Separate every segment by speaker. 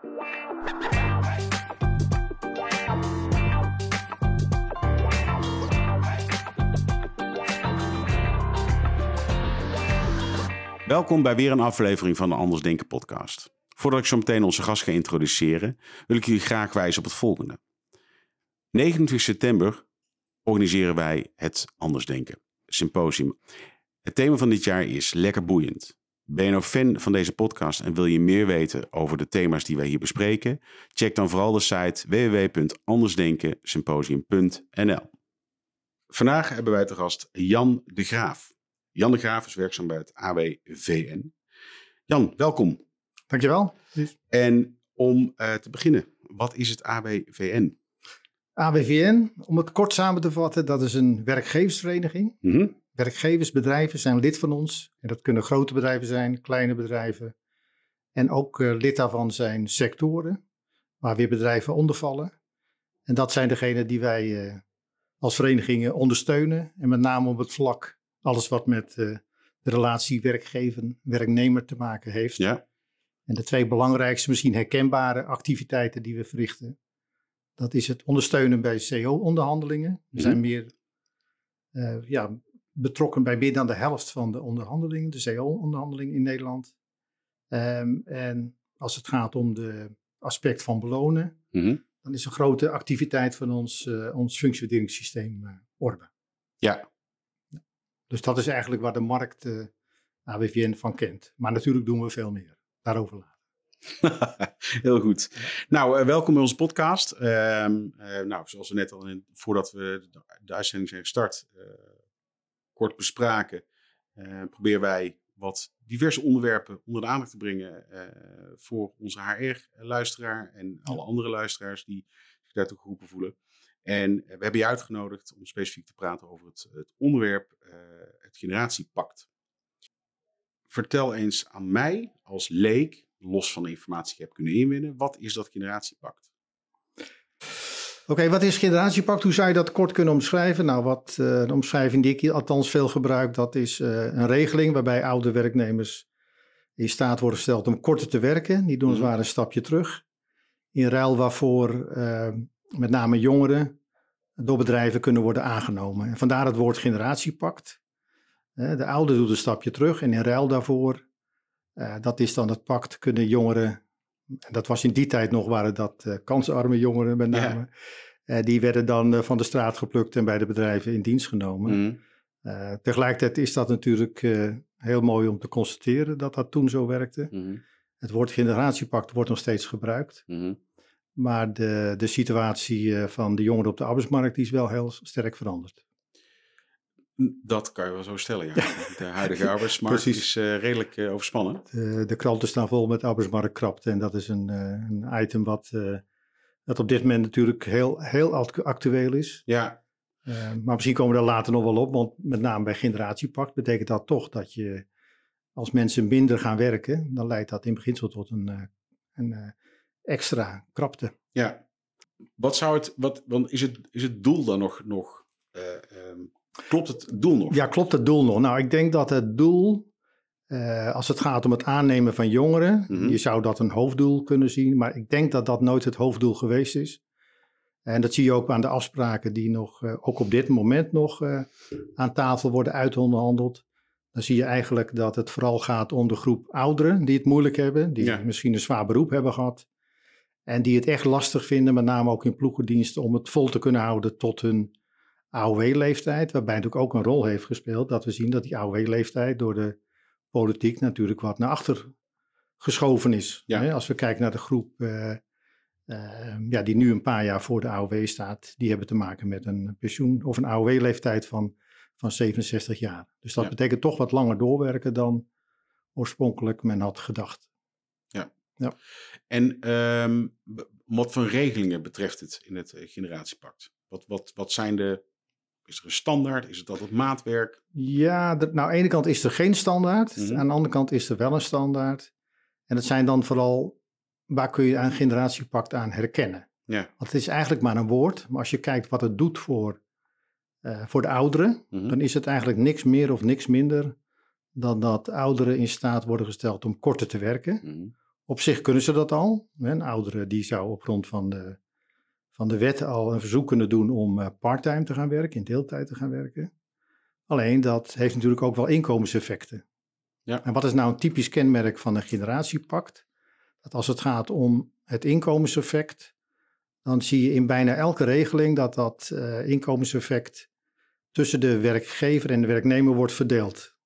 Speaker 1: Welkom bij weer een aflevering van de Anders Denken podcast. Voordat ik zo meteen onze gast ga introduceren, wil ik jullie graag wijzen op het volgende. 29 september organiseren wij het Anders Denken Symposium. Het thema van dit jaar is lekker boeiend. Ben je nou fan van deze podcast en wil je meer weten over de thema's die wij hier bespreken? Check dan vooral de site www.andersdenkensymposium.nl. Vandaag hebben wij te gast Jan de Graaf. Jan de Graaf is werkzaam bij het AWVN. Jan, welkom.
Speaker 2: Dankjewel.
Speaker 1: En om uh, te beginnen, wat is het AWVN?
Speaker 2: AWVN, om het kort samen te vatten, dat is een werkgeversvereniging. Mm -hmm. Werkgeversbedrijven zijn lid van ons. En dat kunnen grote bedrijven zijn, kleine bedrijven. En ook uh, lid daarvan zijn sectoren, waar weer bedrijven onder vallen. En dat zijn degenen die wij uh, als verenigingen ondersteunen. En met name op het vlak alles wat met uh, de relatie werkgever-werknemer te maken heeft.
Speaker 1: Ja.
Speaker 2: En de twee belangrijkste, misschien herkenbare activiteiten die we verrichten. Dat is het ondersteunen bij CO-onderhandelingen. We mm-hmm. zijn meer uh, ja, betrokken bij meer dan de helft van de onderhandelingen, de CO-onderhandelingen in Nederland. Um, en als het gaat om de aspect van belonen, mm-hmm. dan is een grote activiteit van ons, uh, ons functioneringssysteem uh, Orbe.
Speaker 1: Ja.
Speaker 2: Dus dat is eigenlijk waar de markt uh, AWVN van kent. Maar natuurlijk doen we veel meer. Daarover later.
Speaker 1: Heel goed. Nou, uh, welkom bij onze podcast. Uh, nou, zoals we net al in, voordat we de, de uitzending zijn gestart, kort bespraken, proberen wij wat diverse onderwerpen onder de aandacht te brengen voor onze HR-luisteraar en alle andere luisteraars die zich daartoe geroepen voelen. En we hebben je uitgenodigd om specifiek te praten over het, het onderwerp, het generatiepact. Vertel eens aan mij als leek, los van de informatie die ik heb kunnen inwinnen, wat is dat generatiepact?
Speaker 2: Oké, okay, wat is generatiepact? Hoe zou je dat kort kunnen omschrijven? Nou, wat uh, de omschrijving die ik althans veel gebruik, dat is uh, een regeling waarbij oude werknemers in staat worden gesteld om korter te werken. Die doen als het ware een stapje terug. In ruil waarvoor uh, met name jongeren door bedrijven kunnen worden aangenomen. En vandaar het woord generatiepact. De oude doet een stapje terug en in ruil daarvoor, dat is dan het pact, kunnen jongeren, en dat was in die tijd nog, waren dat uh, kansarme jongeren met name, ja. uh, die werden dan van de straat geplukt en bij de bedrijven in dienst genomen. Mm. tegelijkertijd is dat natuurlijk heel mooi om te constateren dat dat toen zo werkte. Mm. Het woord generatiepact wordt nog steeds gebruikt. Mm. Maar de, de situatie van de jongeren op de arbeidsmarkt die is wel heel sterk veranderd.
Speaker 1: Dat kan je wel zo stellen, ja. De huidige arbeidsmarkt is uh, redelijk uh, overspannen.
Speaker 2: De, de, kranten staan vol met arbeidsmarktkrapte en dat is een, uh, een item wat dat op dit moment natuurlijk heel, heel actueel is.
Speaker 1: Ja.
Speaker 2: maar misschien komen we daar later nog wel op, want met name bij generatiepact betekent dat toch dat je als mensen minder gaan werken, dan leidt dat in beginsel tot een, een extra krapte.
Speaker 1: Ja. Wat zou het, wat, want is het, is het doel dan nog, nog Klopt het doel nog?
Speaker 2: Ja, klopt het doel nog? Nou, ik denk dat het doel, uh, als het gaat om het aannemen van jongeren, mm -hmm. je zou dat een hoofddoel kunnen zien, maar ik denk dat dat nooit het hoofddoel geweest is. En dat zie je ook aan de afspraken die nog, uh, ook op dit moment nog uh, aan tafel worden uitonderhandeld. Dan zie je eigenlijk dat het vooral gaat om de groep ouderen die het moeilijk hebben, die ja. misschien een zwaar beroep hebben gehad. En die het echt lastig vinden, met name ook in ploegendiensten, om het vol te kunnen houden tot hun AOW-leeftijd, waarbij natuurlijk ook een rol heeft gespeeld dat we zien dat die AOW-leeftijd door de politiek natuurlijk wat naar achter geschoven is. Ja. Als we kijken naar de groep uh, uh, ja, die nu een paar jaar voor de AOW staat, die hebben te maken met een pensioen of een AOW-leeftijd van, van 67 jaar. Dus dat ja. betekent toch wat langer doorwerken dan oorspronkelijk men had gedacht.
Speaker 1: Ja. ja. En um, wat voor regelingen betreft het in het generatiepact? Wat, wat, wat zijn de is er een standaard? Is het altijd maatwerk?
Speaker 2: Ja, de, nou aan de ene kant is er geen standaard. Mm -hmm. Aan de andere kant is er wel een standaard. En dat zijn dan vooral, waar kun je aan generatiepact aan herkennen?
Speaker 1: Ja.
Speaker 2: Want het is eigenlijk maar een woord. Maar als je kijkt wat het doet voor, uh, voor de ouderen, mm -hmm. dan is het eigenlijk niks meer of niks minder dan dat ouderen in staat worden gesteld om korter te werken. Mm -hmm. Op zich kunnen ze dat al. Een oudere die zou op grond van de, van de wet al een verzoek kunnen doen om uh, parttime te gaan werken, in deeltijd te gaan werken. Alleen dat heeft natuurlijk ook wel inkomenseffecten. Ja. En wat is nou een typisch kenmerk van een generatiepact? Dat als het gaat om het inkomenseffect, dan zie je in bijna elke regeling dat dat uh, inkomenseffect tussen de werkgever en de werknemer wordt verdeeld.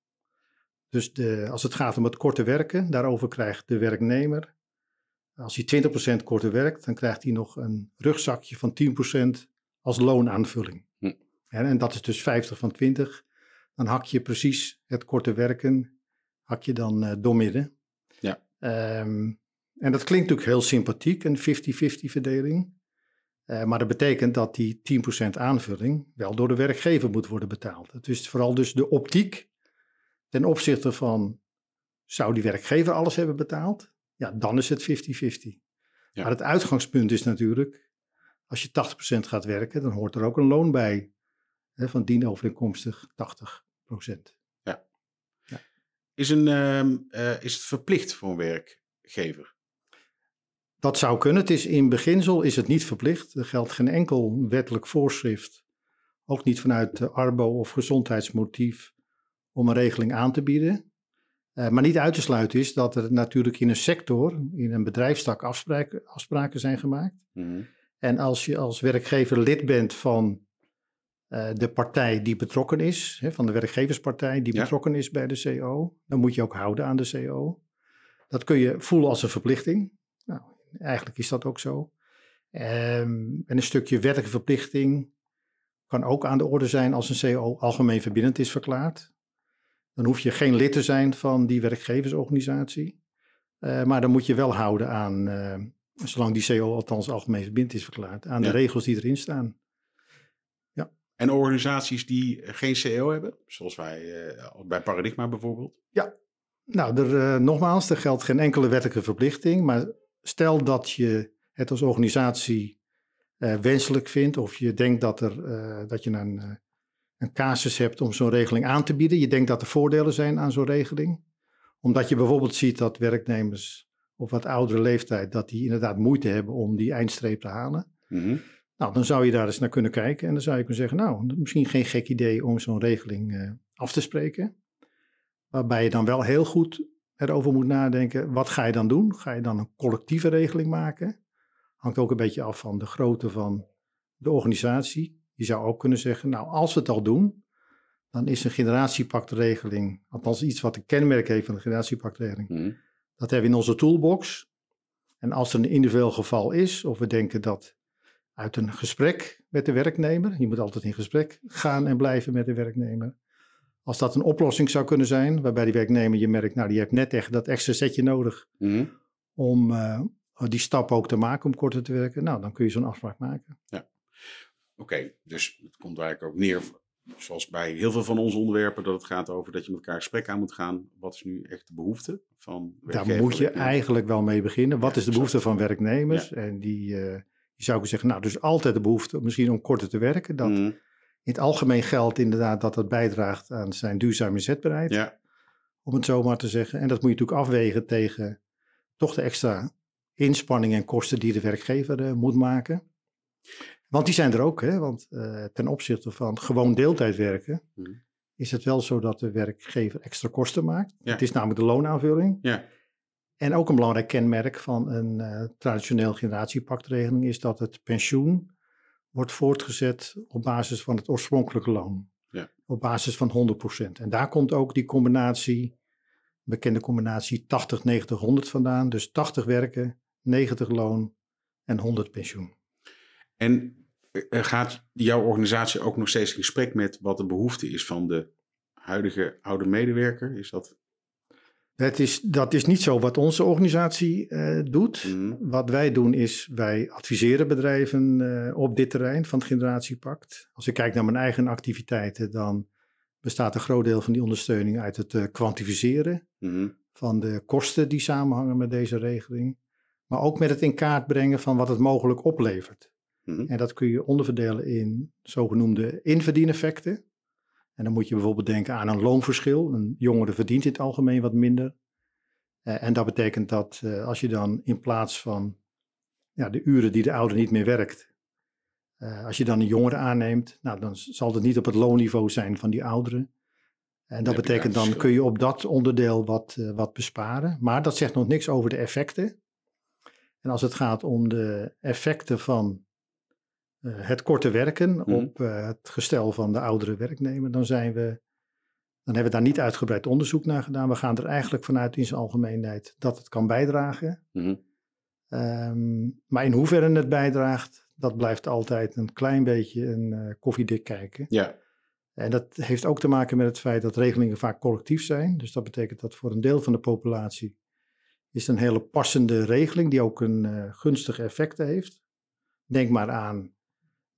Speaker 2: Dus de, als het gaat om het korte werken, daarover krijgt de werknemer, als hij 20% korter werkt, dan krijgt hij nog een rugzakje van 10% als loonaanvulling. Hm. En, en, dat is dus 50 van 20. Dan hak je precies het korte werken, hak je dan uh, doormidden. Ja. Um, en dat klinkt natuurlijk heel sympathiek, een 50-50 verdeling. Uh, maar dat betekent dat die 10% aanvulling wel door de werkgever moet worden betaald. Het is vooral dus de optiek ten opzichte van, zou die werkgever alles hebben betaald? Ja, dan is het 50-50. Ja. Maar het uitgangspunt is natuurlijk, als je 80% gaat werken, dan hoort er ook een loon bij. Hè, van dienovereenkomstig 80%.
Speaker 1: Ja. ja. Is, een, uh, is het verplicht voor een werkgever?
Speaker 2: Dat zou kunnen. Het is in beginsel is het niet verplicht. Er geldt geen enkel wettelijk voorschrift, ook niet vanuit de arbo- of gezondheidsmotief, om een regeling aan te bieden. Uh, maar niet uit te sluiten is dat er natuurlijk in een sector, in een bedrijfstak afspraken, afspraken zijn gemaakt. Mhm. En als je als werkgever lid bent van uh, de partij die betrokken is, hè, van de werkgeverspartij die betrokken is bij de CO, dan moet je ook houden aan de CO. Dat kun je voelen als een verplichting. Nou, eigenlijk is dat ook zo. Um, en een stukje wettelijke verplichting kan ook aan de orde zijn als een CO algemeen verbindend is verklaard. Dan hoef je geen lid te zijn van die werkgeversorganisatie. Uh, maar dan moet je wel houden aan, uh, zolang die CO althans algemeen verbindend is verklaard, aan de regels die erin staan.
Speaker 1: Ja. En organisaties die geen CO hebben, zoals wij uh, bij Paradigma bijvoorbeeld?
Speaker 2: Ja, nou, er, nogmaals, er geldt geen enkele wettelijke verplichting, maar stel dat je het als organisatie wenselijk vindt of je denkt dat, er, dat je een, een casus hebt om zo'n regeling aan te bieden. Je denkt dat er voordelen zijn aan zo'n regeling. Omdat je bijvoorbeeld ziet dat werknemers op wat oudere leeftijd, dat die inderdaad moeite hebben om die eindstreep te halen. Mm-hmm. Nou, dan zou je daar eens naar kunnen kijken en dan zou je kunnen zeggen, nou, misschien geen gek idee om zo'n regeling af te spreken. Waarbij je dan wel heel goed erover moet nadenken, wat ga je dan doen? Ga je dan een collectieve regeling maken? Hangt ook een beetje af van de grootte van de organisatie. Je zou ook kunnen zeggen, nou als we het al doen, dan is een generatiepactregeling, althans iets wat een kenmerk heeft van de generatiepactregeling, mm. dat hebben we in onze toolbox. En als er een individueel geval is, of we denken dat uit een gesprek met de werknemer, je moet altijd in gesprek gaan en blijven met de werknemer, als dat een oplossing zou kunnen zijn, waarbij die werknemer je merkt, nou die heeft net echt dat extra setje nodig mhm. om uh, die stap ook te maken om korter te werken, nou dan kun je zo'n afspraak maken.
Speaker 1: Ja, oké, dus het komt eigenlijk ook neer, zoals bij heel veel van onze onderwerpen, dat het gaat over dat je met elkaar gesprek aan moet gaan. Wat is nu echt de behoefte van
Speaker 2: Daar moet je eigenlijk wel mee beginnen. Wat is de behoefte van werknemers? En die, uh, die zou ik zeggen, nou dus altijd de behoefte misschien om korter te werken. Dat, mhm. In het algemeen geldt inderdaad dat het bijdraagt aan zijn duurzame zetbaarheid. Ja. Om het zo maar te zeggen. En dat moet je natuurlijk afwegen tegen toch de extra inspanningen en kosten die de werkgever uh, moet maken. Want die zijn er ook, hè? want uh, ten opzichte van gewoon deeltijd werken, mhm. is het wel zo dat de werkgever extra kosten maakt. Ja. Het is namelijk de loonaanvulling. Ja. En ook een belangrijk kenmerk van een uh, traditioneel generatiepactregeling is dat het pensioen wordt voortgezet op basis van het oorspronkelijke loon. Ja. Op basis van 100%. En daar komt ook die combinatie, bekende combinatie 80, 90, 100 vandaan. Dus 80 werken, 90 loon en 100 pensioen.
Speaker 1: En eh, gaat jouw organisatie ook nog steeds in gesprek met wat de behoefte is van de huidige oude medewerker? Is dat
Speaker 2: het is, dat is niet zo wat onze organisatie uh, doet. Mhm. Wat wij doen is, wij adviseren bedrijven uh, op dit terrein van het generatiepact. Als ik kijk naar mijn eigen activiteiten, dan bestaat een groot deel van die ondersteuning uit het uh, kwantificeren mhm. van de kosten die samenhangen met deze regeling. Maar ook met het in kaart brengen van wat het mogelijk oplevert. Mhm. En dat kun je onderverdelen in zogenoemde inverdieneffecten. En dan moet je bijvoorbeeld denken aan een loonverschil. Een jongere verdient in het algemeen wat minder. en dat betekent dat als je dan in plaats van ja, de uren die de ouder niet meer werkt, als je dan een jongere aanneemt, nou, dan zal het niet op het loonniveau zijn van die ouderen. En dat betekent dan kun je op dat onderdeel wat, wat besparen. Maar dat zegt nog niks over de effecten. En als het gaat om de effecten van eh, het korte werken mhm. op eh, het gestel van de oudere werknemer, dan zijn we. Dan hebben we daar niet uitgebreid onderzoek naar gedaan. We gaan er eigenlijk vanuit in zijn algemeenheid dat het kan bijdragen. Mhm. Ehm, maar in hoeverre het bijdraagt, dat blijft altijd een klein beetje een uh, koffiedik kijken.
Speaker 1: Ja.
Speaker 2: En dat heeft ook te maken met het feit dat regelingen vaak collectief zijn. Dus dat betekent dat voor een deel van de populatie is een hele passende regeling die ook een uh, gunstige effect heeft. Denk maar aan,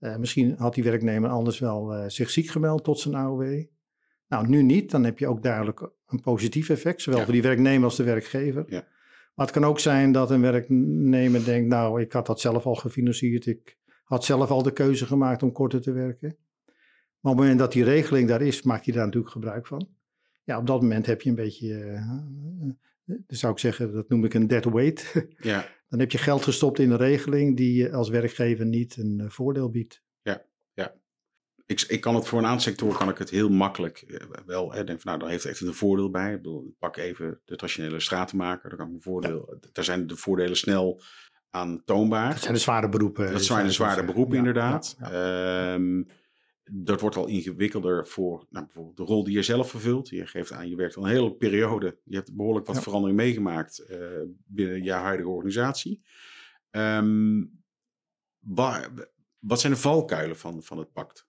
Speaker 2: uh, misschien had die werknemer anders wel uh, zich ziek gemeld tot zijn AOW. Nou, nu niet. Dan heb je ook duidelijk een positief effect, zowel voor die werknemer als de werkgever.
Speaker 1: Ja.
Speaker 2: Maar het kan ook zijn dat een werknemer denkt, nou, ik had dat zelf al gefinancierd. Ik had zelf al de keuze gemaakt om korter te werken. Maar op het moment dat die regeling daar is, maakt hij daar natuurlijk gebruik van. Ja, op dat moment heb je een beetje dan zou ik zeggen, dat noem ik een dead weight.
Speaker 1: Ja.
Speaker 2: Dan heb je geld gestopt in een regeling die je als werkgever niet een uh, voordeel biedt.
Speaker 1: Ja, ja. Ik, ik kan het voor een aantal sectoren kan ik het heel makkelijk uh, wel. Hè, denk van, nou, daar heeft echt een voordeel bij. Ik bedoel, pak even de traditionele stratenmaker. Daar kan ik een voordeel. Ja. Daar zijn de voordelen snel aantoonbaar.
Speaker 2: Dat zijn de zware beroepen.
Speaker 1: Dat zijn de zware beroepen, inderdaad. Ja, ja. Um, dat wordt al ingewikkelder voor nou, bijvoorbeeld de rol die je zelf vervult. Je geeft aan, je werkt al een hele periode. Je hebt behoorlijk wat ja. verandering meegemaakt uh, binnen je huidige organisatie. Um, waar, wat zijn de valkuilen van, van het pact?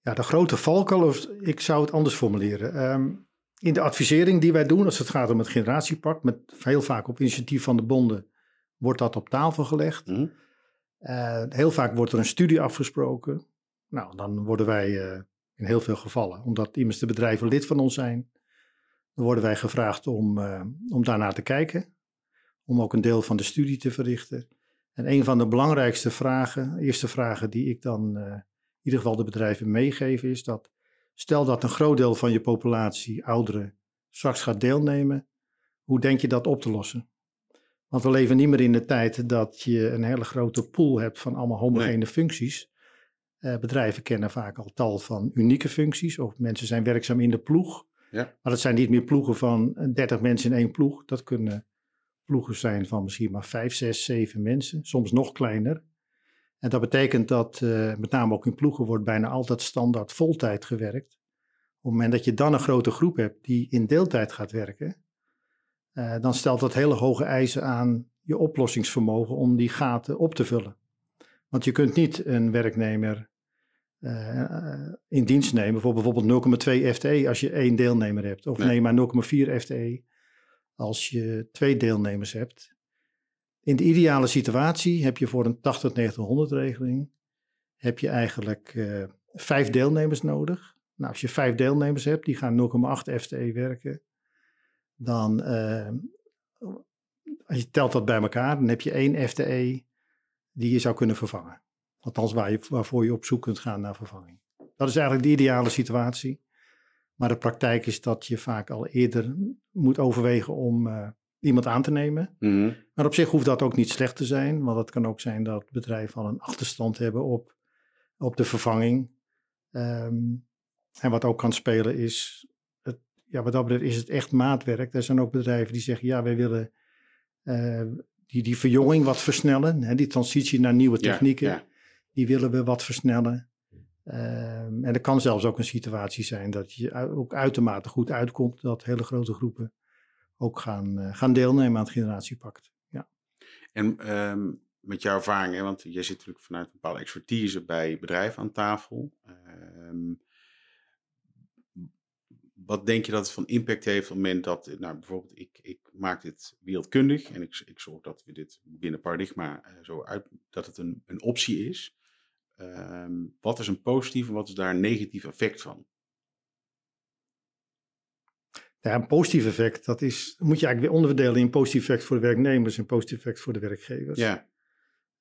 Speaker 2: Ja, de grote valkuil, of ik zou het anders formuleren. Um, in de advisering die wij doen, als het gaat om het generatiepact, met heel vaak op initiatief van de bonden, wordt dat op tafel gelegd. Mm. Uh, heel vaak wordt er een studie afgesproken. Nou, dan worden wij uh, in heel veel gevallen, omdat immers de bedrijven lid van ons zijn, dan worden wij gevraagd om, uh, om daarnaar te kijken, om ook een deel van de studie te verrichten. En een van de belangrijkste vragen, eerste vragen die ik dan uh, in ieder geval de bedrijven meegeef, is dat stel dat een groot deel van je populatie, ouderen, straks gaat deelnemen, hoe denk je dat op te lossen? Want we leven niet meer in de tijd dat je een hele grote pool hebt van allemaal homogene nee. functies. Uh, bedrijven kennen vaak al tal van unieke functies of mensen zijn werkzaam in de ploeg.
Speaker 1: Ja.
Speaker 2: Maar dat zijn niet meer ploegen van 30 mensen in één ploeg. Dat kunnen ploegen zijn van misschien maar 5, 6, 7 mensen, soms nog kleiner. En dat betekent dat uh, met name ook in ploegen wordt bijna altijd standaard voltijd gewerkt. Op het moment dat je dan een grote groep hebt die in deeltijd gaat werken, uh, dan stelt dat hele hoge eisen aan je oplossingsvermogen om die gaten op te vullen. Want je kunt niet een werknemer uh, in dienst nemen voor bijvoorbeeld 0,2 FTE als je één deelnemer hebt. Of nee, nee maar 0,4 FTE als je twee deelnemers hebt. In de ideale situatie heb je voor een 80-90-100 regeling heb je eigenlijk uh, vijf deelnemers nodig. Nou, als je vijf deelnemers hebt, die gaan 0,8 FTE werken, dan uh, als je telt dat bij elkaar, dan heb je één FTE die je zou kunnen vervangen. Althans, waar je, waarvoor je op zoek kunt gaan naar vervanging. Dat is eigenlijk de ideale situatie. Maar de praktijk is dat je vaak al eerder moet overwegen om uh, iemand aan te nemen.
Speaker 1: Mm -hmm.
Speaker 2: Maar op zich hoeft dat ook niet slecht te zijn, want het kan ook zijn dat bedrijven al een achterstand hebben op, op de vervanging. Um, en wat ook kan spelen is, het, ja, wat dat betreft is het echt maatwerk. Er zijn ook bedrijven die zeggen, ja, wij willen uh, die, die verjonging wat versnellen, hè, die transitie naar nieuwe technieken,
Speaker 1: ja, ja.
Speaker 2: die willen we wat versnellen. Um, en er kan zelfs ook een situatie zijn dat je ook uitermate goed uitkomt dat hele grote groepen ook gaan, uh, gaan deelnemen aan het generatiepact. Ja.
Speaker 1: En um, met jouw ervaring, hè, want jij zit natuurlijk vanuit een bepaalde expertise bij bedrijven aan tafel. Um, wat denk je dat het van impact heeft op het moment dat, nou bijvoorbeeld, ik, ik maak dit wereldkundig en ik, ik zorg dat we dit binnen paradigma uh, zo uit, dat het een, een optie is. Um, wat is een positief en wat is daar een negatief effect van?
Speaker 2: Ja, een positief effect, dat is, moet je eigenlijk weer onderverdelen in positief effect voor de werknemers en positief effect voor de werkgevers.
Speaker 1: Ja.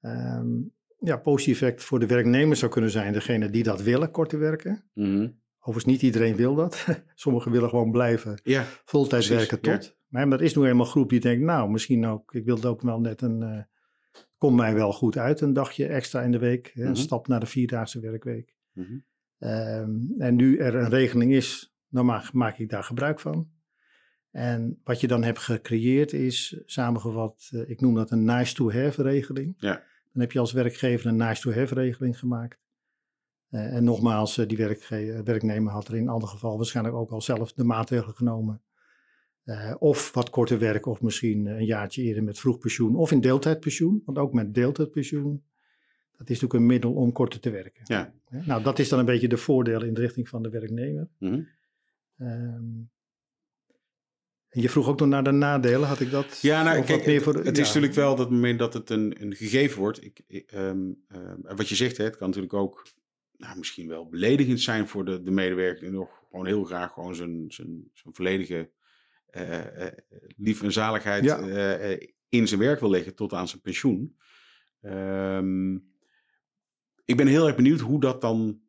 Speaker 2: Um, ja, positief effect voor de werknemers zou kunnen zijn degene die dat willen, korter werken.
Speaker 1: Mm -hmm.
Speaker 2: Overigens, niet iedereen wil dat. Sommigen willen gewoon blijven
Speaker 1: ja,
Speaker 2: voltijd werken tot.
Speaker 1: Ja.
Speaker 2: Maar er is nu eenmaal een groep die denkt, nou, misschien ook, ik wilde ook wel net een, uh, komt mij wel goed uit, een dagje extra in de week. Hè, Een
Speaker 1: Mhm.
Speaker 2: stap naar de vierdaagse werkweek.
Speaker 1: Mhm.
Speaker 2: Ehm, en nu er een regeling is, dan maak, maak ik daar gebruik van. En wat je dan hebt gecreëerd is, samengevat, eh, ik noem dat een nice-to-have regeling.
Speaker 1: Ja.
Speaker 2: Dan heb je als werkgever een nice-to-have regeling gemaakt. Eh, en nogmaals, eh, die werkge- werknemer had er in ander geval waarschijnlijk ook al zelf de maatregelen genomen. Eh, of wat korter werk, of misschien een jaartje eerder met vroeg pensioen, of in deeltijdpensioen. Want ook met deeltijdpensioen, dat is natuurlijk een middel om korter te werken.
Speaker 1: Ja.
Speaker 2: Nou, dat is dan een beetje de voordeel in de richting van de werknemer.
Speaker 1: Mhm.
Speaker 2: Ehm, je vroeg ook nog naar de nadelen, had ik dat?
Speaker 1: Ja, nou, kijk,
Speaker 2: meer
Speaker 1: het,
Speaker 2: voor de-
Speaker 1: het
Speaker 2: ja.
Speaker 1: is natuurlijk wel dat moment dat het een, een gegeven wordt. Ik, ik, ehm, ehm, wat je zegt, hè, het kan natuurlijk ook nou, misschien wel beledigend zijn voor de, de medewerker die nog gewoon heel graag gewoon zijn, zijn, zijn volledige eh, lief en zaligheid
Speaker 2: Ja.
Speaker 1: eh, in zijn werk wil leggen tot aan zijn pensioen. Ehm, ik ben heel erg benieuwd hoe dat dan,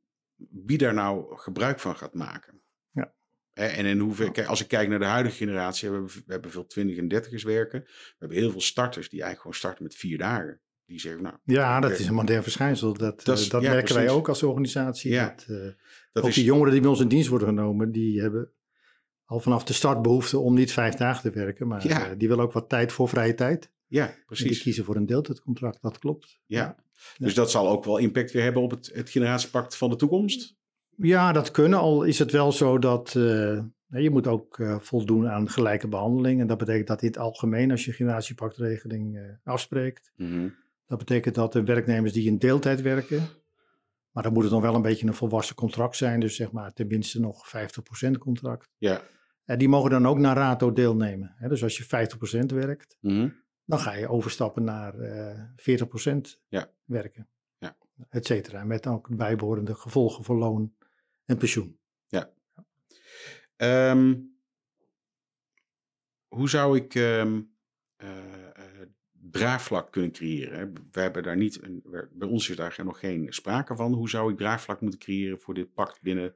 Speaker 1: wie daar nou gebruik van gaat maken.
Speaker 2: Ja.
Speaker 1: En in hoeverre, kijk, als ik kijk naar de huidige generatie, we hebben, we hebben veel 20 en 30ers werken. We hebben heel veel starters die eigenlijk gewoon starten met vier dagen. Die zeggen, nou,
Speaker 2: Ja, dat is een modern verschijnsel. Dat,
Speaker 1: Dat
Speaker 2: eh,
Speaker 1: is-
Speaker 2: dat
Speaker 1: ja,
Speaker 2: merken wij
Speaker 1: precies.
Speaker 2: ook als organisatie.
Speaker 1: Ja.
Speaker 2: Dat, eh,
Speaker 1: dat
Speaker 2: ook
Speaker 1: is
Speaker 2: die jongeren die bij ons in dienst worden genomen, die hebben al vanaf de start behoefte om niet vijf dagen te werken. Maar
Speaker 1: Ja.
Speaker 2: eh, die willen ook wat tijd voor vrije tijd.
Speaker 1: Ja,
Speaker 2: En die
Speaker 1: precies.
Speaker 2: kiezen voor een deeltijdcontract, dat klopt.
Speaker 1: Ja. Dus dat zal ook wel impact weer hebben op het, het generatiepact van de toekomst.
Speaker 2: Ja, dat kunnen. Al is het wel zo dat je moet ook voldoen aan gelijke behandeling. En dat betekent dat in het algemeen, als je generatiepactregeling eh, afspreekt, dat betekent dat de werknemers die in deeltijd werken, maar dan moet het nog wel een beetje een volwassen contract zijn, dus zeg maar tenminste nog 50% contract.
Speaker 1: Ja.
Speaker 2: En die mogen dan ook naar RATO deelnemen. Hè? Dus als je 50% werkt,
Speaker 1: Mhm.
Speaker 2: dan ga je overstappen naar eh 40%
Speaker 1: Ja.
Speaker 2: werken.
Speaker 1: Ja.
Speaker 2: Et cetera. Met ook bijbehorende gevolgen voor loon en pensioen.
Speaker 1: Ehm, hoe zou ik ehm, eh, eh, draagvlak kunnen creëren? We hebben daar niet, een, bij ons is daar nog geen sprake van. Hoe zou ik draagvlak moeten creëren voor dit pact binnen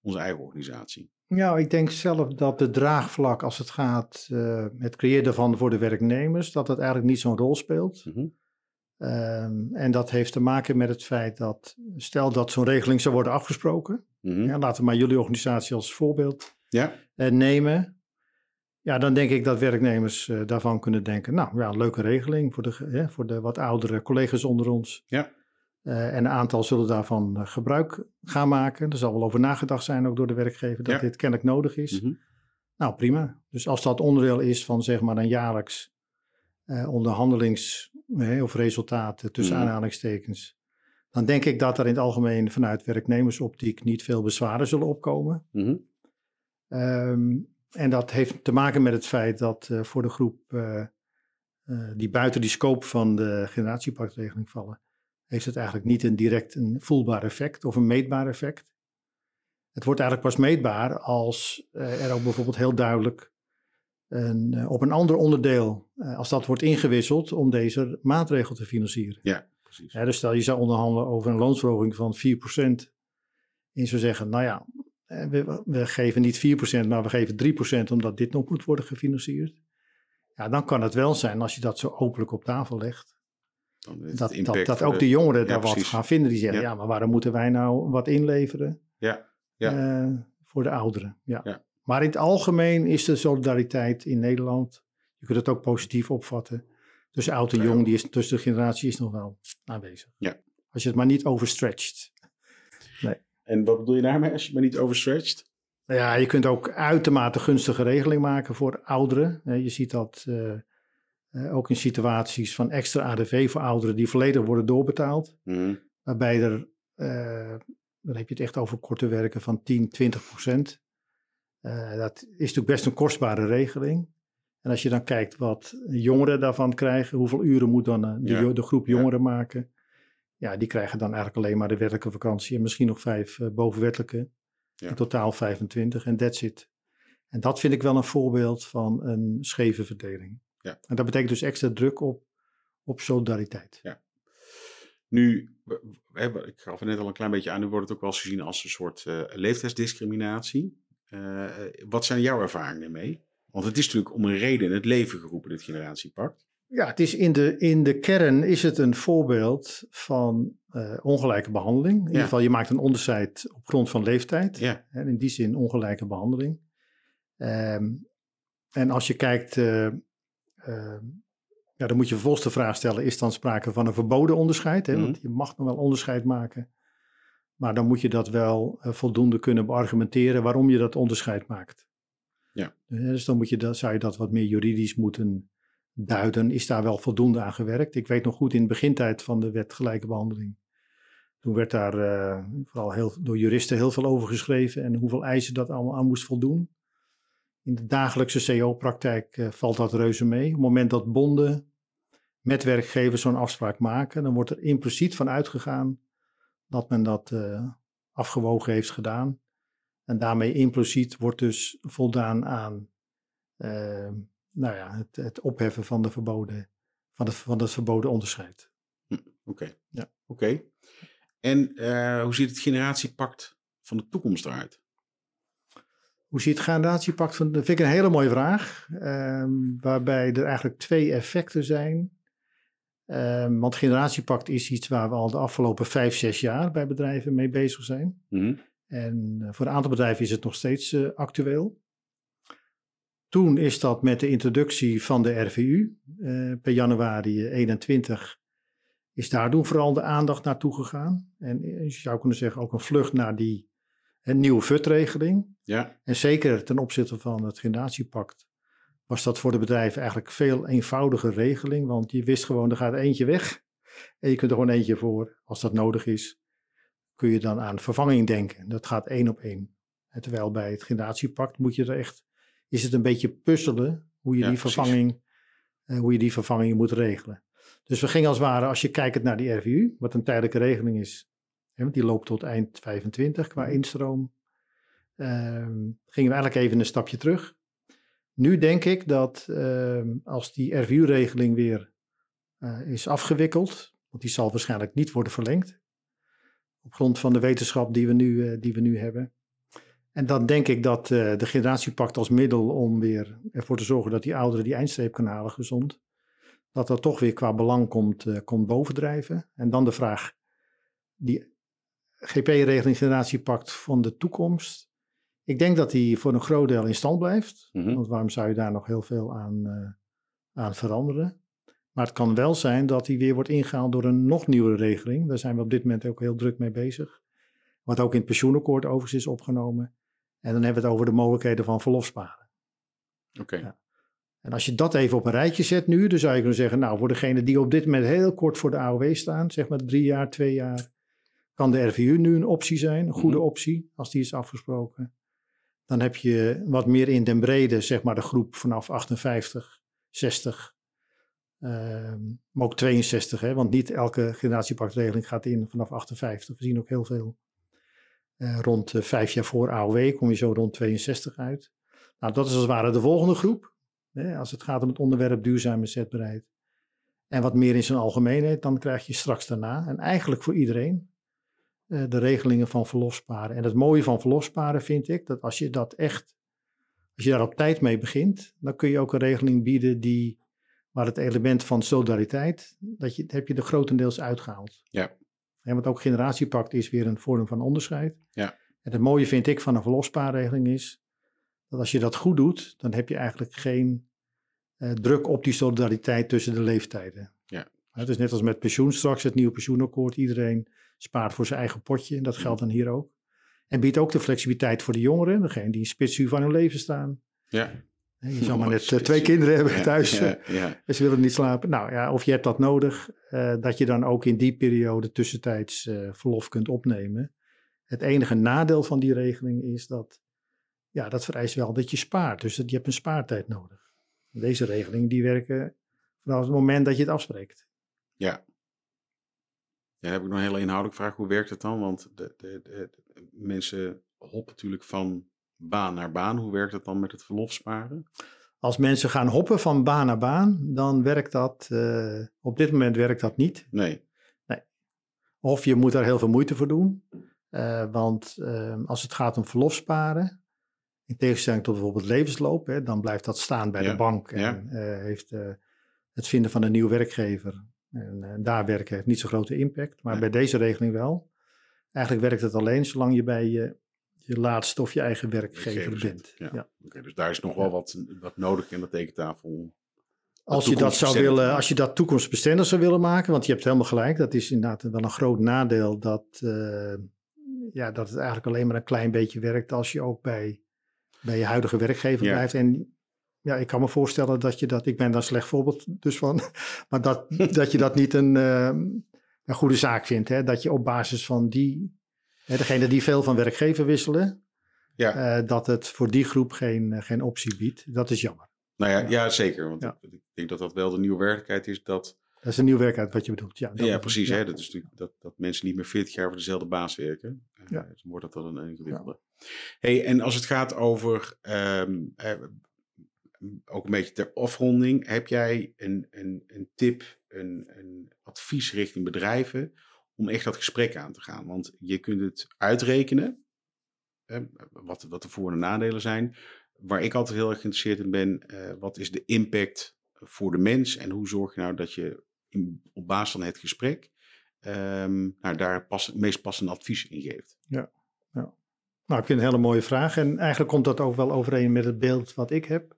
Speaker 1: onze eigen organisatie?
Speaker 2: Ja, ik denk zelf dat de draagvlak als het gaat, eh, het creëren daarvan voor de werknemers, dat dat eigenlijk niet zo'n rol speelt.
Speaker 1: Mhm.
Speaker 2: Ehm, en dat heeft te maken met het feit dat, stel dat zo'n regeling zou worden afgesproken,
Speaker 1: Mhm.
Speaker 2: ja, laten we maar jullie organisatie als voorbeeld
Speaker 1: Ja,
Speaker 2: eh, nemen. Ja, dan denk ik dat werknemers eh, daarvan kunnen denken, nou ja, leuke regeling voor de, hè, voor de wat oudere collega's onder ons.
Speaker 1: Ja.
Speaker 2: Eh, en een aantal zullen daarvan eh, gebruik gaan maken. Er zal wel over nagedacht zijn ook door de werkgever dat
Speaker 1: Ja.
Speaker 2: dit kennelijk nodig is.
Speaker 1: Mhm.
Speaker 2: Nou, prima. Dus als dat onderdeel is van zeg maar een jaarlijks onderhandelings- of resultaten tussen
Speaker 1: Mhm.
Speaker 2: aanhalingstekens, dan denk ik dat er in het algemeen vanuit werknemersoptiek niet veel bezwaren zullen opkomen. Ehm, en dat heeft te maken met het feit dat eh, voor de groep eh, eh, die buiten die scope van de generatiepactregeling vallen, heeft het eigenlijk niet een direct een voelbaar effect of een meetbaar effect. Het wordt eigenlijk pas meetbaar als er ook bijvoorbeeld heel duidelijk een, op een ander onderdeel, als dat wordt ingewisseld om deze maatregel te financieren.
Speaker 1: Ja, precies.
Speaker 2: Dus stel je zou onderhandelen over een loonsverhoging van 4%. En je zou zeggen, nou ja, we, we geven niet 4%, maar we geven 3% omdat dit nog moet worden gefinancierd. Ja, dan kan het wel zijn als je dat zo openlijk op tafel legt. Dat, dat, dat ook
Speaker 1: de-
Speaker 2: de jongeren
Speaker 1: Ja,
Speaker 2: daar wat
Speaker 1: precies.
Speaker 2: gaan vinden. Die zeggen,
Speaker 1: Ja.
Speaker 2: ja, maar waarom moeten wij nou wat inleveren
Speaker 1: Ja, ja.
Speaker 2: eh, voor de ouderen? Ja.
Speaker 1: Ja.
Speaker 2: Maar in het algemeen is de solidariteit in Nederland, je kunt het ook positief opvatten, tussen oud en jong, die is, tussen de generatie is nog wel aanwezig.
Speaker 1: Ja.
Speaker 2: Als je het maar niet overstretcht.
Speaker 1: En wat bedoel je daarmee als je maar niet overstretcht?
Speaker 2: Nou Ja, je kunt ook uitermate gunstige regeling maken voor ouderen. Je ziet dat eh, eh, ook in situaties van extra ADV voor ouderen die volledig worden doorbetaald.
Speaker 1: Mhm.
Speaker 2: Waarbij er, eh, dan heb je het echt over korte werken van 10, 20 procent. Dat is natuurlijk best een kostbare regeling. En als je dan kijkt wat jongeren daarvan krijgen, hoeveel uren moet dan de,
Speaker 1: Ja.
Speaker 2: jo- de groep
Speaker 1: Ja.
Speaker 2: jongeren maken? Ja, die krijgen dan eigenlijk alleen maar de wettelijke vakantie en misschien nog vijf eh, bovenwettelijke.
Speaker 1: Ja.
Speaker 2: In totaal 25 en that's it. En dat vind ik wel een voorbeeld van een scheve verdeling.
Speaker 1: Ja.
Speaker 2: En dat betekent dus extra druk op, op solidariteit.
Speaker 1: Nu, we hebben- ik gaf het net al een klein beetje aan, nu wordt het ook wel eens gezien als een soort eh, leeftijdsdiscriminatie. Eh, wat zijn jouw ervaringen ermee? Want het is natuurlijk om een reden in het leven geroepen, dit generatiepact.
Speaker 2: Ja, het is in, de, in de kern is het een voorbeeld van uh, ongelijke behandeling. In ieder geval, je maakt een onderscheid op grond van leeftijd.
Speaker 1: Ja.
Speaker 2: En in die zin ongelijke behandeling. Um, en als je kijkt, uh, uh, ja, dan moet je vervolgens de vraag stellen, is dan sprake van een verboden onderscheid? Hè? Mm. Want je mag nog wel onderscheid maken. Maar dan moet je dat wel uh, voldoende kunnen beargumenteren waarom je dat onderscheid maakt.
Speaker 1: Ja.
Speaker 2: Dus dan moet je dat, zou je dat wat meer juridisch moeten duiden. Is daar wel voldoende aan gewerkt? Ik weet nog goed in de begintijd van de wet gelijke behandeling. Toen werd daar uh, vooral heel, door juristen heel veel over geschreven en hoeveel eisen dat allemaal aan moest voldoen. In de dagelijkse CO-praktijk uh, valt dat reuze mee. Op het moment dat bonden met werkgevers zo'n afspraak maken, dan wordt er impliciet van uitgegaan dat men dat uh, afgewogen heeft gedaan. En daarmee impliciet wordt dus voldaan aan nou ja, het, het, opheffen van, de verboden, van, het, van verboden onderscheid.
Speaker 1: Hm, Oké. Okay.
Speaker 2: Ja.
Speaker 1: Oké. Okay. En uh, hoe ziet het generatiepact van de toekomst eruit?
Speaker 2: Hoe ziet het generatiepact van... Dat vind ik een hele mooie vraag. Um, waarbij er eigenlijk twee effecten zijn. Um, want generatiepact is iets waar we al de afgelopen vijf, zes jaar bij bedrijven mee bezig zijn.
Speaker 1: Mm -hmm.
Speaker 2: En uh, voor een aantal bedrijven is het nog steeds uh, actueel. Toen is dat met de introductie van de RVU uh, per januari 21 is daar toen vooral de aandacht naartoe gegaan. En je zou kunnen zeggen ook een vlucht naar die een nieuwe VUT-regeling.
Speaker 1: Ja.
Speaker 2: En zeker ten opzichte van het generatiepact was dat voor de bedrijven eigenlijk veel eenvoudiger regeling. Want je wist gewoon, er gaat eentje weg. En je kunt er gewoon eentje voor, als dat nodig is, kun je dan aan vervanging denken. Dat gaat één op één. En terwijl bij het generatiepact moet je er echt, is het een beetje puzzelen hoe je,
Speaker 1: Ja,
Speaker 2: die, vervanging, eh, hoe je die vervanging moet regelen. Dus we gingen als het ware, als je kijkt naar die RVU, wat een tijdelijke regeling is, hè, want die loopt tot eind 25 qua instroom, ehm, gingen we eigenlijk even een stapje terug. Nu denk ik dat ehm, als die RVU-regeling weer eh, is afgewikkeld, want die zal waarschijnlijk niet worden verlengd, op grond van de wetenschap die we nu, eh, die we nu hebben. En dan denk ik dat eh, de generatiepact als middel om weer ervoor te zorgen dat die ouderen die eindstreep kunnen halen gezond, dat dat toch weer qua belang komt, eh, komt bovendrijven. En dan de vraag, die GP-regeling generatiepact van de toekomst. Ik denk dat die voor een groot deel in stand blijft.
Speaker 1: Mhm.
Speaker 2: Want waarom zou je daar nog heel veel aan, eh, aan veranderen? Maar het kan wel zijn dat die weer wordt ingehaald door een nog nieuwere regeling. Daar zijn we op dit moment ook heel druk mee bezig. Wat ook in het pensioenakkoord overigens is opgenomen. En dan hebben we het over de mogelijkheden van verlofsparen.
Speaker 1: Oké.
Speaker 2: Ja. En als je dat even op een rijtje zet nu, dan zou je kunnen zeggen, nou voor degenen die op dit moment heel kort voor de AOW staan, zeg maar drie jaar, twee jaar, kan de RVU nu een optie zijn, een goede
Speaker 1: Mhm. optie,
Speaker 2: als die is afgesproken. Dan heb je wat meer in den brede, zeg maar de groep vanaf 58, 60, ehm, maar ook 62, hè, want niet elke generatiepactregeling gaat in vanaf 58. We zien ook heel veel eh, rond eh, vijf jaar voor AOW, kom je zo rond 62 uit. Nou, dat is als het ware de volgende groep. Hè, als het gaat om het onderwerp duurzame zetbaarheid. En wat meer in zijn algemeenheid, dan krijg je straks daarna, en eigenlijk voor iedereen, eh, de regelingen van verlofsparen. En het mooie van verlofsparen vind ik, dat als je dat echt, als je daar op tijd mee begint, dan kun je ook een regeling bieden die, waar het element van solidariteit, dat je, heb je er grotendeels uitgehaald.
Speaker 1: Ja.
Speaker 2: En want ook generatiepact is weer een vorm van onderscheid.
Speaker 1: Ja.
Speaker 2: En het mooie vind ik van een verlofspaarregeling is, dat als je dat goed doet, dan heb je eigenlijk geen eh, druk op die solidariteit tussen de leeftijden.
Speaker 1: Ja.
Speaker 2: Het is net als met pensioen straks, het nieuwe pensioenakkoord. Iedereen spaart voor zijn eigen potje. En dat geldt dan hier ook. En biedt ook de flexibiliteit voor de jongeren, degene die in spitsuur van hun leven staan.
Speaker 1: Ja.
Speaker 2: Je zal maar net eh, twee kinderen hebben thuis.
Speaker 1: Ja,
Speaker 2: eh,
Speaker 1: ja.
Speaker 2: en ze willen niet slapen. Nou ja, of je hebt dat nodig, eh, dat je dan ook in die periode tussentijds verlof kunt opnemen. Het enige nadeel van die regeling is dat, ja, dat vereist wel dat je spaart. Dus dat je hebt een spaartijd nodig. Deze regelingen die werken vanaf het moment dat je het afspreekt.
Speaker 1: Ja. Ja, dan heb ik nog een hele inhoudelijke vraag. Hoe werkt het dan? Want de, de, de, de mensen hoppen natuurlijk van baan naar baan. Hoe werkt het dan met het verlofsparen?
Speaker 2: Als mensen gaan hoppen van baan naar baan, dan werkt dat, eh, op dit moment werkt dat niet.
Speaker 1: Nee.
Speaker 2: Of je moet daar heel veel moeite voor doen. Eh, want eh, als het gaat om verlofsparen, In tegenstelling tot bijvoorbeeld levensloop, hè, dan blijft dat staan bij de bank en heeft het vinden van een nieuwe werkgever en daar werken heeft niet zo'n grote impact. Maar bij deze regeling wel. Eigenlijk werkt het alleen zolang je bij je, je laatste of je eigen werkgever bent.
Speaker 1: Ja. dus daar is nog wel wat, wat nodig in de tekentafel.
Speaker 2: Als je, dat zou willen, als je dat toekomstbestendig zou willen maken, want je hebt helemaal gelijk, dat is inderdaad wel een groot nadeel dat, uh, ja, dat het eigenlijk alleen maar een klein beetje werkt als je ook bij, bij je huidige werkgever blijft. En ja, ik kan me voorstellen dat je dat, ik ben daar een slecht voorbeeld dus van, maar dat, dat je dat niet een, uh, een goede zaak vindt. Hè? Dat je op basis van die, hè, degene die veel van werkgever wisselen, ja. Uh, dat het voor die groep geen, geen optie biedt. Dat is jammer.
Speaker 1: Nou ja, ja zeker. Want ik denk dat dat wel de nieuwe werkelijkheid is. Dat,
Speaker 2: dat is een nieuwe werkelijkheid wat je bedoelt. Ja,
Speaker 1: ja precies. Hè? Dat is natuurlijk dat, dat mensen niet meer 40 jaar voor dezelfde baas werken. Uh, ja. Dan wordt dat wel een ingewikkelde. Hey, en als het gaat over um, ook een beetje ter afronding. Heb jij een, een, een tip, een, een advies richting bedrijven om echt dat gesprek aan te gaan? Want je kunt het uitrekenen, wat, wat de voor- en nadelen zijn. Waar ik altijd heel erg geïnteresseerd in ben, uh, wat is de impact voor de mens en hoe zorg je nou dat je in, op basis van het gesprek um, nou, daar pas, het meest passende advies in geeft?
Speaker 2: Ja, ja. Nou, ik vind een hele mooie vraag. En eigenlijk komt dat ook wel overeen met het beeld wat ik heb.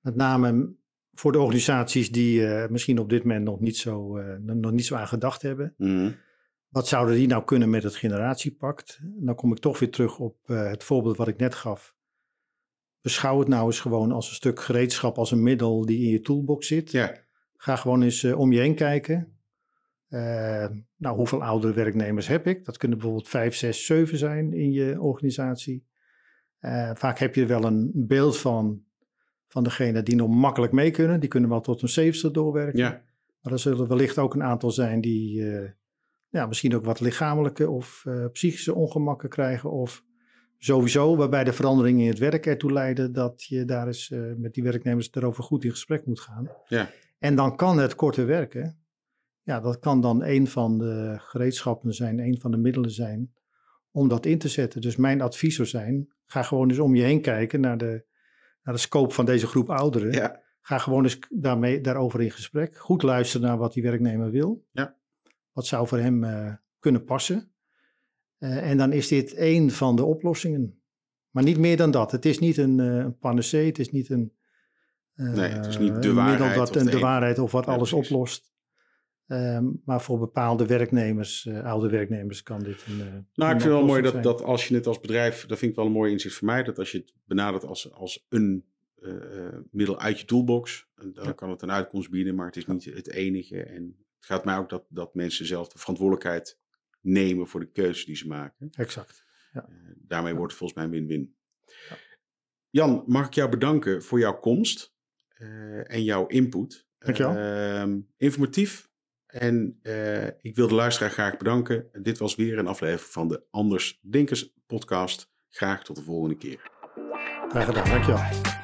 Speaker 2: Met name voor de organisaties die uh, misschien op dit moment nog niet zo, uh, nog niet zo aan gedacht hebben. Mm. Wat zouden die nou kunnen met het generatiepact? Dan kom ik toch weer terug op uh, het voorbeeld wat ik net gaf. Beschouw het nou eens gewoon als een stuk gereedschap, als een middel die in je toolbox zit.
Speaker 1: Ja.
Speaker 2: Ga gewoon eens om je heen kijken. nou, hoeveel oudere werknemers heb ik? Dat kunnen bijvoorbeeld vijf, zes, zeven zijn in je organisatie. vaak heb je wel een beeld van van degene die nog makkelijk mee kunnen. Die kunnen wel tot een 70 doorwerken.
Speaker 1: Ja.
Speaker 2: Maar er zullen wellicht ook een aantal zijn die uh, ja, misschien ook wat lichamelijke of uh, psychische ongemakken krijgen. Of sowieso waarbij de veranderingen in het werk ertoe leiden dat je daar eens uh, met die werknemers erover goed in gesprek moet gaan.
Speaker 1: Ja.
Speaker 2: En dan kan het korte werken. Ja, dat kan dan een van de gereedschappen zijn, een van de middelen zijn om dat in te zetten. Dus mijn advies zou zijn, ga gewoon eens om je heen kijken naar de naar de scope van deze groep ouderen.
Speaker 1: Ja.
Speaker 2: Ga gewoon eens daarmee, daarover in gesprek. Goed luisteren naar wat die werknemer wil.
Speaker 1: Ja.
Speaker 2: Wat zou voor hem uh, kunnen passen. Uh, en dan is dit één van de oplossingen. Maar niet meer dan dat. Het is niet een, uh, een panacee. Het is niet een,
Speaker 1: nee, het is niet de waarheid,
Speaker 2: wat,
Speaker 1: of,
Speaker 2: de, de waarheid of wat ja, alles precies. oplost. Um, maar voor bepaalde werknemers, uh, oude werknemers, kan dit een. Uh,
Speaker 1: nou, ik vind het wel mooi dat, dat als je het als bedrijf, dat vind ik wel een mooi inzicht voor mij, dat als je het benadert als, als een uh, middel uit je toolbox, dan ja. kan het een uitkomst bieden, maar het is niet het enige. En het gaat mij ook dat, dat mensen zelf de verantwoordelijkheid nemen voor de keuzes die ze maken.
Speaker 2: Exact. Ja.
Speaker 1: daarmee wordt het volgens mij win-win. Ja. Jan, mag ik jou bedanken voor jouw komst en jouw input.
Speaker 2: Dankjewel.
Speaker 1: Ehm, informatief en uh, ik wil de luisteraar graag bedanken. Dit was weer een aflevering van de Anders Denkers podcast. Graag tot de volgende keer.
Speaker 2: Graag gedaan, dankjewel.